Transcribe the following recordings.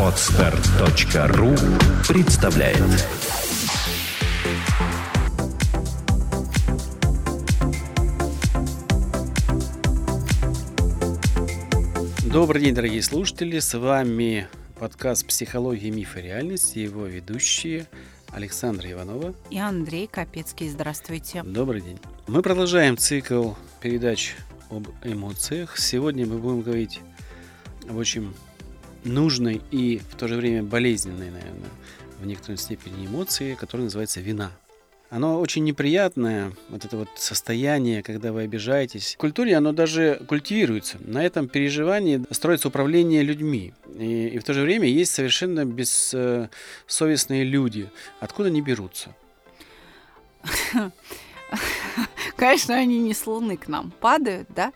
Отстар.ру представляет Добрый день, дорогие слушатели. С вами подкаст «Психология, миф и реальность» и его ведущие Александра Иванова и Андрей Капецкий. Здравствуйте. Добрый день. Мы продолжаем цикл передач об эмоциях. Сегодня мы будем говорить об очень нужной и в то же время болезненной, наверное, в некоторой степени эмоции, которая называется вина. Оно очень неприятное, вот это вот состояние, когда вы обижаетесь. В культуре оно даже культивируется. На этом переживании строится управление людьми. И, и в то же время есть совершенно бессовестные люди. Откуда они берутся? Конечно, они не с Луны к нам падают, да?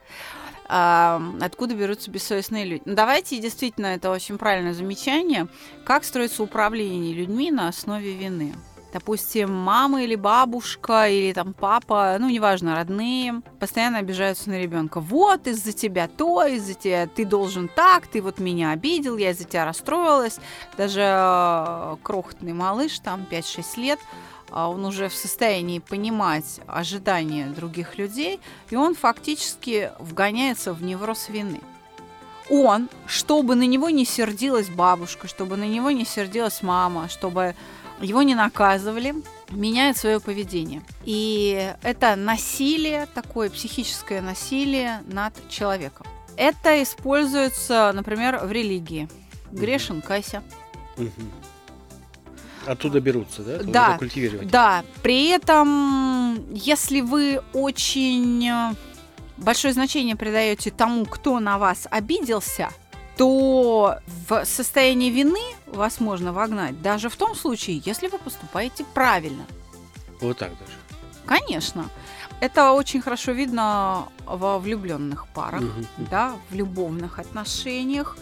А, откуда берутся бессовестные люди. Ну, давайте, действительно, это очень правильное замечание. Как строится управление людьми на основе вины? Допустим, мама или бабушка, или там папа, ну, неважно, родные, постоянно обижаются на ребенка. Вот, из-за тебя то, из-за тебя ты должен так, ты вот меня обидел, я из-за тебя расстроилась. Даже э, крохотный малыш, там, 5-6 лет, он уже в состоянии понимать ожидания других людей, и он фактически вгоняется в невроз вины. Он, чтобы на него не сердилась бабушка, чтобы на него не сердилась мама, чтобы его не наказывали, меняет свое поведение. И это насилие, такое психическое насилие над человеком. Это используется, например, в религии. Грешен, кайся. Оттуда берутся, да? Оттуда да, культивировать. да. При этом, если вы очень э, большое значение придаете тому, кто на вас обиделся, то в состоянии вины вас можно вогнать даже в том случае, если вы поступаете правильно. Вот так даже. Конечно. Это очень хорошо видно во влюбленных парах, угу. да, в любовных отношениях,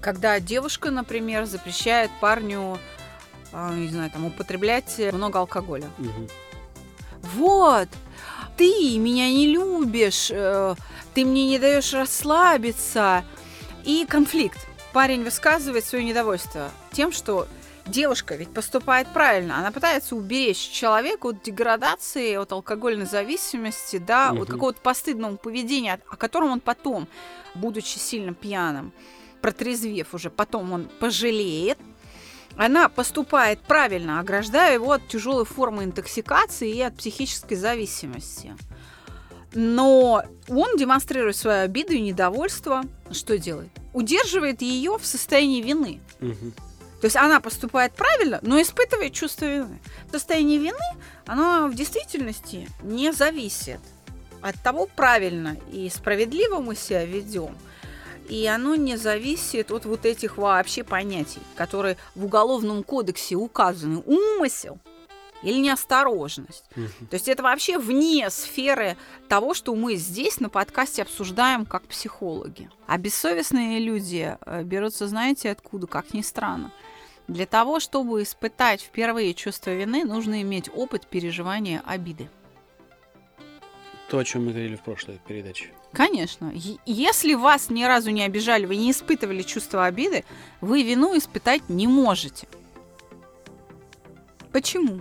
когда девушка, например, запрещает парню не знаю, там, употреблять много алкоголя. Угу. Вот, ты меня не любишь, э, ты мне не даешь расслабиться. И конфликт. Парень высказывает свое недовольство тем, что девушка ведь поступает правильно. Она пытается уберечь человека от деградации, от алкогольной зависимости, да, угу. от какого-то постыдного поведения, о котором он потом, будучи сильно пьяным, протрезвев уже, потом он пожалеет, она поступает правильно, ограждая его от тяжелой формы интоксикации и от психической зависимости. Но он демонстрирует свою обиду и недовольство. Что делает? Удерживает ее в состоянии вины. Угу. То есть она поступает правильно, но испытывает чувство вины. Состояние вины, оно в действительности не зависит от того, правильно и справедливо мы себя ведем – и оно не зависит от вот этих вообще понятий, которые в Уголовном кодексе указаны. Умысел или неосторожность. Угу. То есть это вообще вне сферы того, что мы здесь на подкасте обсуждаем как психологи. А бессовестные люди э, берутся, знаете, откуда, как ни странно. Для того, чтобы испытать впервые чувство вины, нужно иметь опыт переживания обиды. То, о чем мы говорили в прошлой передаче. Конечно. Если вас ни разу не обижали, вы не испытывали чувство обиды, вы вину испытать не можете. Почему?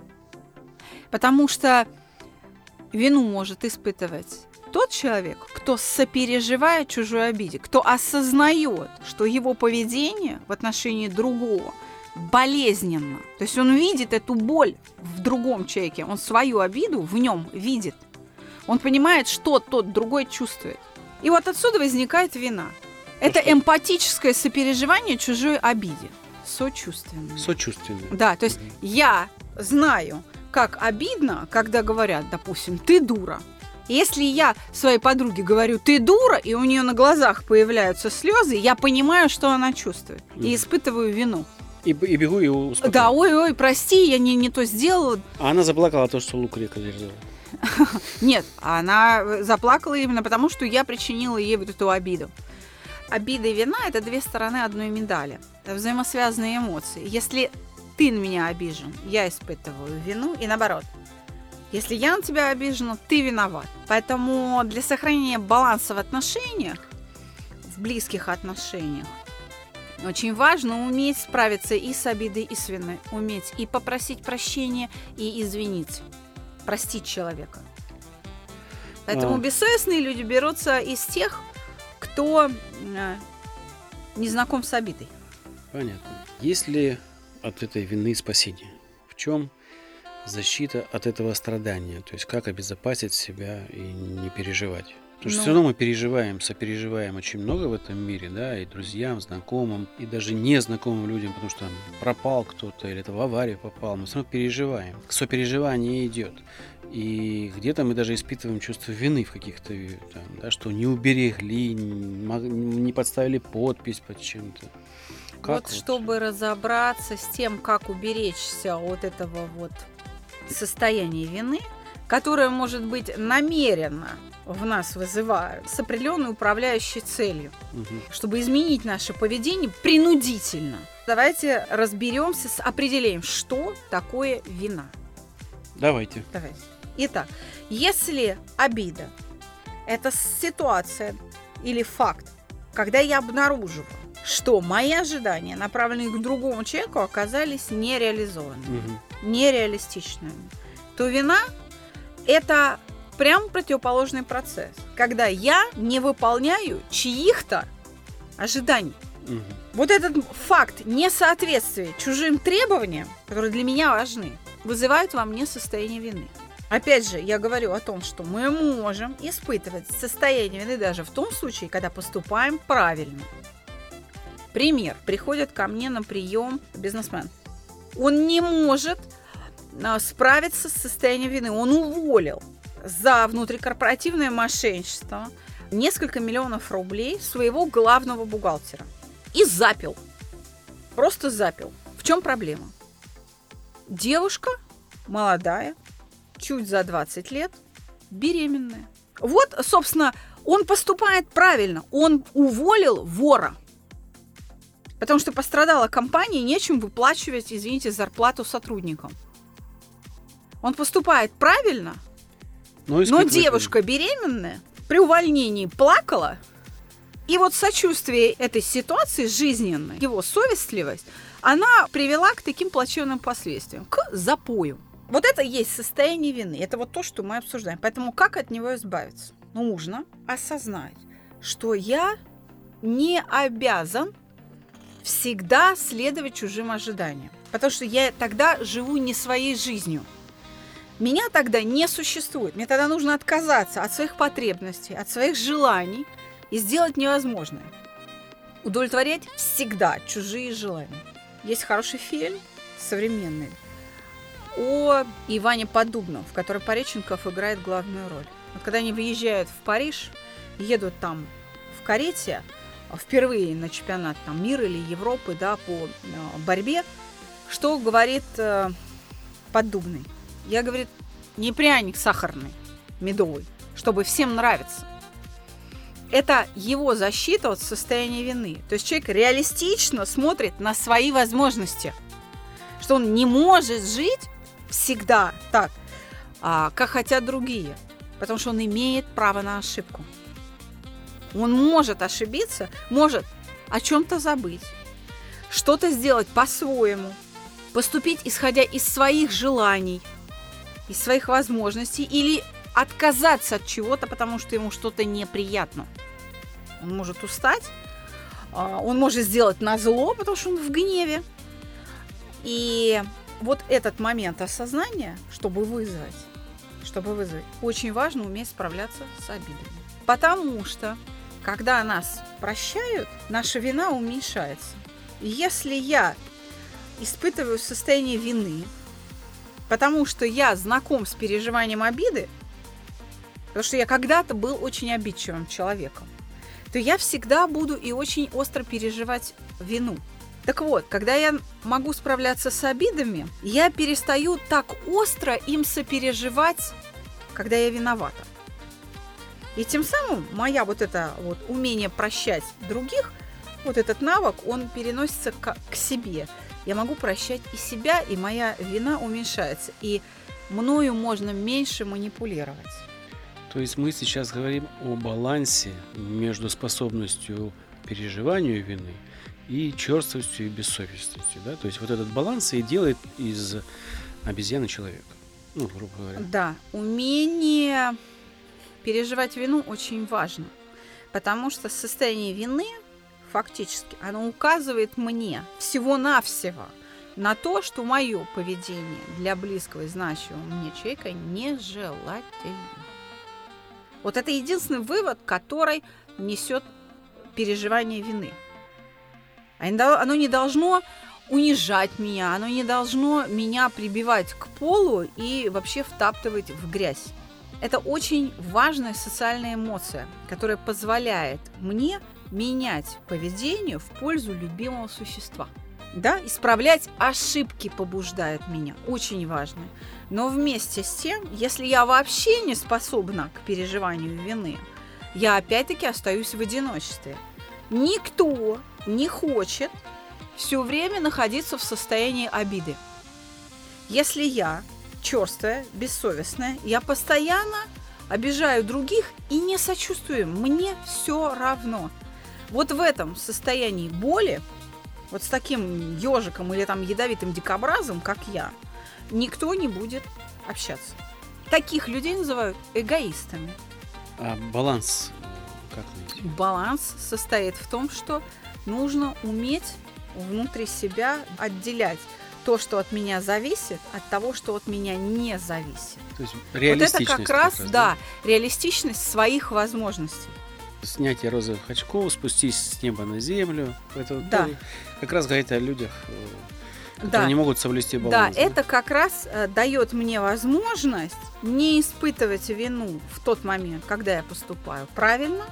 Потому что вину может испытывать тот человек, кто сопереживает чужой обиде, кто осознает, что его поведение в отношении другого болезненно. То есть он видит эту боль в другом человеке, он свою обиду в нем видит – он понимает, что тот другой чувствует. И вот отсюда возникает вина. Это эмпатическое сопереживание чужой обиде. Сочувственное. Сочувственное. Да, то есть угу. я знаю, как обидно, когда говорят, допустим, ты дура. Если я своей подруге говорю, ты дура, и у нее на глазах появляются слезы, я понимаю, что она чувствует. Mm. И испытываю вину. И, и бегу и успокаиваю. Да, ой-ой, прости, я не, не то сделала. А она заплакала то, что лук река держала. Нет, она заплакала именно потому, что я причинила ей вот эту обиду. Обида и вина – это две стороны одной медали. Это взаимосвязанные эмоции. Если ты на меня обижен, я испытываю вину, и наоборот. Если я на тебя обижена, ты виноват. Поэтому для сохранения баланса в отношениях в близких отношениях. Очень важно уметь справиться и с обидой, и с виной. Уметь и попросить прощения, и извинить. Простить человека. Поэтому А. бессовестные люди берутся из тех, кто э, не знаком с обидой. Понятно. Есть ли от этой вины спасение? В чем защита от этого страдания? То есть как обезопасить себя и не переживать? Потому что Ну. все равно мы переживаем, сопереживаем очень много в этом мире, да, и друзьям, знакомым, и даже незнакомым людям, потому что пропал кто-то или это в аварию попал, мы все равно переживаем. Сопереживание идет. И где-то мы даже испытываем чувство вины в каких-то, там, да, что не уберегли, не подставили подпись под чем-то. Как вот, чтобы разобраться с тем, как уберечься от этого вот состояния вины, которое может быть намеренно в нас вызывают с определенной управляющей целью, Мгм. чтобы изменить наше поведение принудительно. Давайте разберемся с определением, что такое вина. Давайте. Давайте. Итак, если обида – это ситуация или факт, когда я обнаруживаю, что мои ожидания, направленные к другому человеку, оказались нереализованными, Мгм. нереалистичными, то вина – это прям противоположный процесс, когда я не выполняю чьих-то ожиданий. Мгм. Вот этот факт несоответствия чужим требованиям, которые для меня важны, вызывает во мне состояние вины. Опять же, я говорю о том, что мы можем испытывать состояние вины даже в том случае, когда поступаем правильно. Пример. Приходит ко мне на прием бизнесмен. Он не может а, справиться с состоянием вины. Он уволил за внутрикорпоративное мошенничество несколько миллионов рублей своего главного бухгалтера. И запил. Просто запил. В чем проблема? Девушка молодая, чуть за 20 лет, беременная. Вот, собственно, он поступает правильно. Он уволил вора. Потому что пострадала компания, и нечем выплачивать, извините, зарплату сотрудникам. Он поступает правильно, Но, но девушка беременная при увольнении плакала. И вот сочувствие этой ситуации жизненной, его совестливость, она привела к таким плачевным последствиям, к запою. Вот это и есть состояние вины. Это вот то, что мы обсуждаем. Поэтому как от него избавиться? Нужно осознать, что я не обязан всегда следовать чужим ожиданиям. Потому что я тогда живу не своей жизнью. Меня тогда не существует. Мне тогда нужно отказаться от своих потребностей, от своих желаний и сделать невозможное. Удовлетворять всегда чужие желания. Есть хороший фильм современный о Иване Поддубном, в котором Пореченков играет главную роль. Вот когда они выезжают в Париж, едут там в карете, а, впервые на чемпионат там, мира или Европы да, по э, борьбе, что говорит э, Поддубный? Я, говорит, не пряник сахарный, медовый, чтобы всем нравиться. Это его защита от состояния вины. То есть человек реалистично смотрит на свои возможности. Что он не может жить всегда так, а, как хотят другие. Потому что он имеет право на ошибку. Он может ошибиться, может о чем-то забыть, что-то сделать по-своему, поступить исходя из своих желаний, из своих возможностей или отказаться от чего-то, потому что ему что-то неприятно. Он может устать, а, он может сделать на зло, потому что он в гневе. И вот этот момент осознания, чтобы вызвать, чтобы вызвать, очень важно уметь справляться с обидами. Потому что, когда нас прощают, наша вина уменьшается. Если я испытываю состояние вины, потому что я знаком с переживанием обиды, потому что я когда-то был очень обидчивым человеком, то я всегда буду и очень остро переживать вину. Так вот, когда я могу справляться с обидами, я перестаю так остро им сопереживать, когда я виновата. И тем самым моя вот это вот умение прощать других, вот этот навык, он переносится к, к себе. Я могу прощать и себя, и моя вина уменьшается. И мною можно меньше манипулировать. То есть мы сейчас говорим о балансе между способностью переживанию вины и черствостью и бессовестностью. Да? То есть вот этот баланс и делает из обезьяны человека. Ну, грубо говоря. Да, умение переживать вину очень важно, потому что состояние вины фактически оно указывает мне всего-навсего на то, что мое поведение для близкого и значимого мне человека нежелательно. Вот это единственный вывод, который несет переживание вины. Оно не должно унижать меня, оно не должно меня прибивать к полу и вообще втаптывать в грязь. Это очень важная социальная эмоция, которая позволяет мне менять поведение в пользу любимого существа. Да, исправлять ошибки побуждает меня, очень важно. Но вместе с тем, если я вообще не способна к переживанию вины, я опять-таки остаюсь в одиночестве. Никто не хочет все время находиться в состоянии обиды. Если я черствая, бессовестная, я постоянно обижаю других и не сочувствую, мне все равно. Вот в этом состоянии боли, вот с таким ежиком или там ядовитым дикобразом, как я, никто не будет общаться. Таких людей называют эгоистами. А баланс как найти? Баланс состоит в том, что нужно уметь внутри себя отделять то, что от меня зависит, от того, что от меня не зависит. То есть реалистичность. Вот это как раз, как раз да, да, реалистичность своих возможностей. Снятие розовых очков, спустись с неба на землю. Это да. как раз говорит о людях, э, которые да. не могут соблюсти баланс. Да, да, это как раз э, дает мне возможность не испытывать вину в тот момент, когда я поступаю правильно,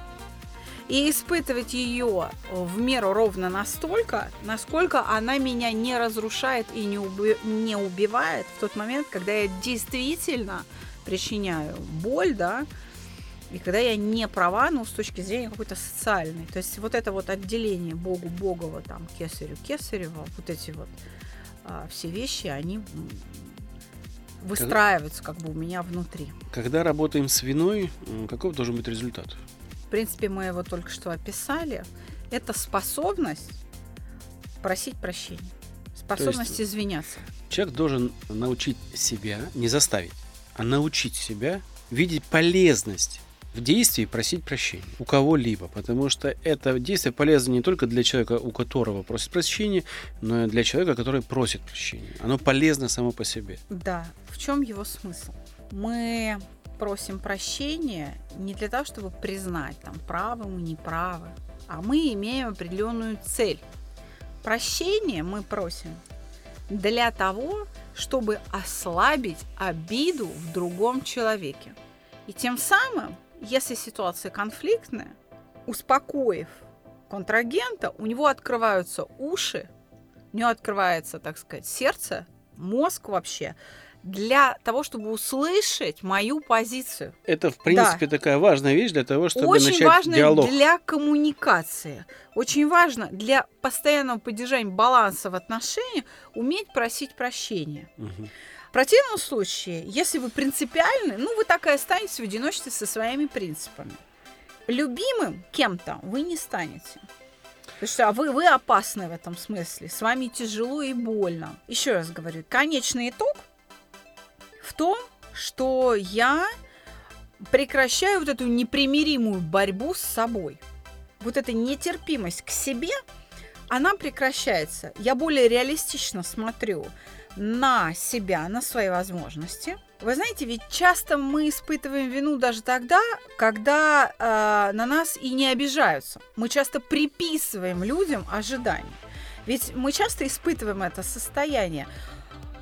и испытывать ее в меру ровно настолько, насколько она меня не разрушает и не, уби- не убивает в тот момент, когда я действительно причиняю боль, да, и когда я не права, ну, с точки зрения какой-то социальной. То есть вот это вот отделение Богу Богова, там, Кесарю Кесарева, вот эти вот а, все вещи, они выстраиваются как бы у меня внутри. Когда работаем с виной, каков должен быть результат? принципе, мы его только что описали, это способность просить прощения, способность есть извиняться. Человек должен научить себя, не заставить, а научить себя видеть полезность в действии просить прощения у кого-либо, потому что это действие полезно не только для человека, у которого просит прощения, но и для человека, который просит прощения. Оно полезно само по себе. Да. В чем его смысл? Мы просим прощения не для того, чтобы признать, там, правы мы, не правы, а мы имеем определенную цель. Прощение мы просим для того, чтобы ослабить обиду в другом человеке. И тем самым, если ситуация конфликтная, успокоив контрагента, у него открываются уши, у него открывается, так сказать, сердце, мозг вообще, для того, чтобы услышать мою позицию. Это, в принципе, да. такая важная вещь для того, чтобы Очень начать важно диалог. для коммуникации. Очень важно для постоянного поддержания баланса в отношениях уметь просить прощения. Угу. Противном случае, если вы принципиальны, ну, вы так и останетесь в одиночестве со своими принципами. Любимым кем-то вы не станете. Потому что а вы, вы опасны в этом смысле. С вами тяжело и больно. Еще раз говорю, конечный итог – в том, что я прекращаю вот эту непримиримую борьбу с собой. Вот эта нетерпимость к себе, она прекращается. Я более реалистично смотрю на себя, на свои возможности. Вы знаете, ведь часто мы испытываем вину даже тогда, когда э, на нас и не обижаются. Мы часто приписываем людям ожидания. Ведь мы часто испытываем это состояние.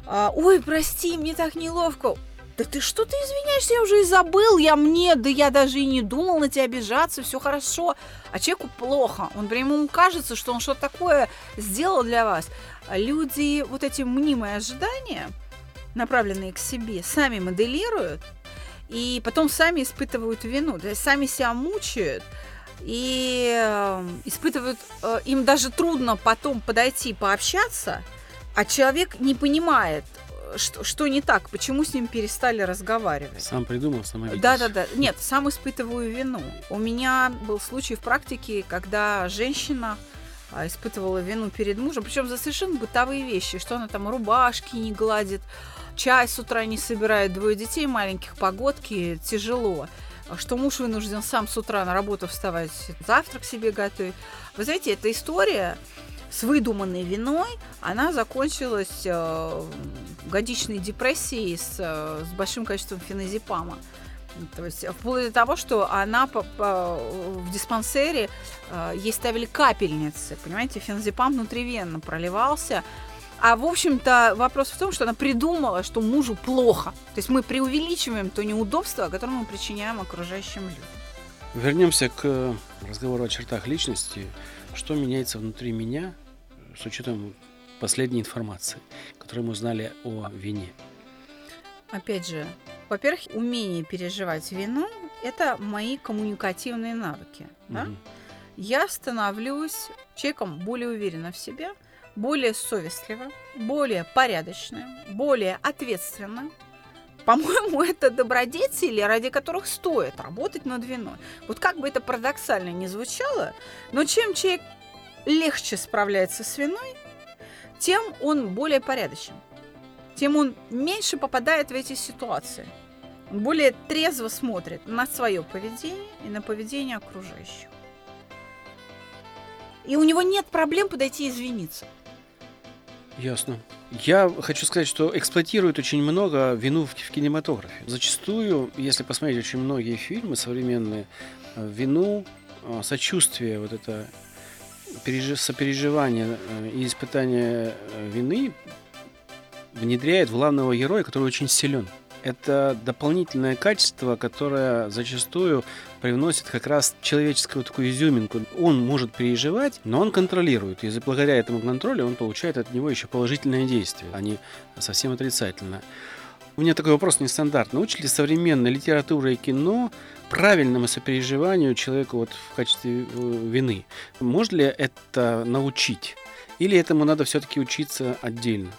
А, Ой, прости, мне так неловко. Да ты что ты извиняешься, я уже и забыл, я мне, да я даже и не думал на тебя обижаться, все хорошо. А человеку плохо, он прямо ему кажется, что он что-то такое сделал для вас. Люди вот эти мнимые ожидания, направленные к себе, сами моделируют, и потом сами испытывают вину, то есть сами себя мучают, и э, испытывают, э, им даже трудно потом подойти пообщаться – а человек не понимает, что, что не так? Почему с ним перестали разговаривать? Сам придумал, сам обиделся. Да, да, да. Нет, сам испытываю вину. У меня был случай в практике, когда женщина испытывала вину перед мужем, причем за совершенно бытовые вещи, что она там рубашки не гладит, чай с утра не собирает, двое детей маленьких, погодки, тяжело что муж вынужден сам с утра на работу вставать, завтрак себе готовить. Вы знаете, эта история с выдуманной виной, она закончилась э, годичной депрессией с, э, с большим количеством феназепама. То есть вплоть до того, что она по, по, в диспансере э, ей ставили капельницы, понимаете, феназепам внутривенно проливался. А в общем-то вопрос в том, что она придумала, что мужу плохо. То есть мы преувеличиваем то неудобство, которое мы причиняем окружающим людям. Вернемся к разговору о чертах личности. Что меняется внутри меня с учетом последней информации, которую мы узнали о вине? Опять же, во-первых, умение переживать вину – это мои коммуникативные навыки. Да? Угу. Я становлюсь человеком более уверенным в себе, более совестливым, более порядочным, более ответственным. По-моему, это добродетели, ради которых стоит работать над виной. Вот как бы это парадоксально не звучало, но чем человек легче справляется с виной, тем он более порядочен тем он меньше попадает в эти ситуации. Он более трезво смотрит на свое поведение и на поведение окружающих. И у него нет проблем подойти и извиниться. Ясно. Я хочу сказать, что эксплуатируют очень много вину в, в кинематографе. Зачастую, если посмотреть очень многие фильмы современные, э, вину, э, сочувствие, вот это сопереживание э, и испытание вины внедряет в главного героя, который очень силен. Это дополнительное качество, которое зачастую привносит как раз человеческую такую изюминку. Он может переживать, но он контролирует. И благодаря этому контролю он получает от него еще положительное действие, а не совсем отрицательное. У меня такой вопрос нестандартный. Научили ли современная литература и кино правильному сопереживанию человеку вот в качестве э, вины? Можно ли это научить? Или этому надо все-таки учиться отдельно?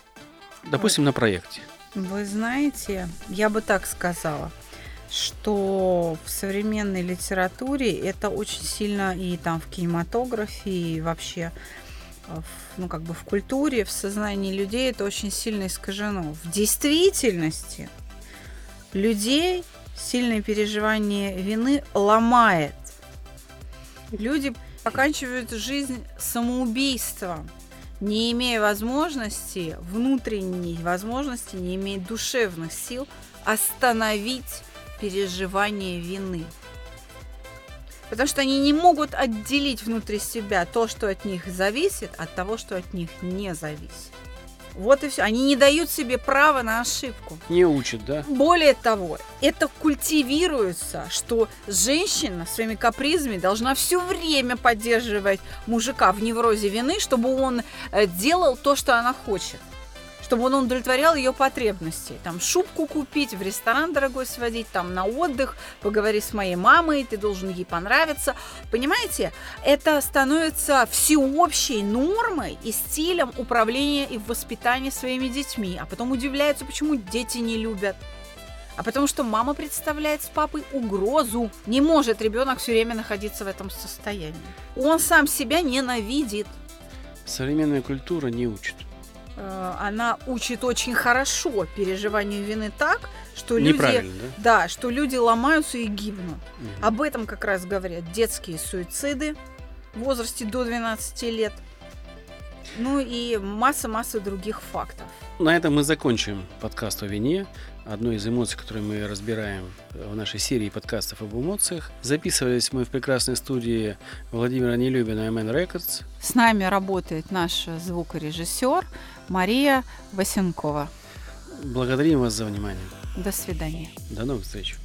Допустим, на проекте. Вы знаете, я бы так сказала, что в современной литературе это очень сильно и там в кинематографе, и вообще в, ну, как бы в культуре, в сознании людей это очень сильно искажено. В действительности людей сильное переживание вины ломает. Люди оканчивают жизнь самоубийством не имея возможности, внутренней возможности, не имея душевных сил остановить переживание вины. Потому что они не могут отделить внутри себя то, что от них зависит, от того, что от них не зависит. Вот и все. Они не дают себе права на ошибку. Не учат, да? Более того, это культивируется, что женщина своими капризами должна все время поддерживать мужика в неврозе вины, чтобы он э, делал то, что она хочет чтобы он удовлетворял ее потребности. Там шубку купить, в ресторан дорогой сводить, там на отдых, поговори с моей мамой, ты должен ей понравиться. Понимаете, это становится всеобщей нормой и стилем управления и воспитания своими детьми. А потом удивляются, почему дети не любят а потому что мама представляет с папой угрозу. Не может ребенок все время находиться в этом состоянии. Он сам себя ненавидит. Современная культура не учит. Э, она учит очень хорошо переживанию вины так, что люди, да? Да, что люди ломаются и гибнут. Угу. Об этом как раз говорят детские суициды в возрасте до 12 лет. Ну и масса-масса других фактов. На этом мы закончим подкаст о вине. Одной из эмоций, которые мы разбираем в нашей серии подкастов об эмоциях. Записывались мы в прекрасной студии Владимира Нелюбина MN Records. С нами работает наш звукорежиссер Мария Васенкова. Благодарим вас за внимание. До свидания. До новых встреч.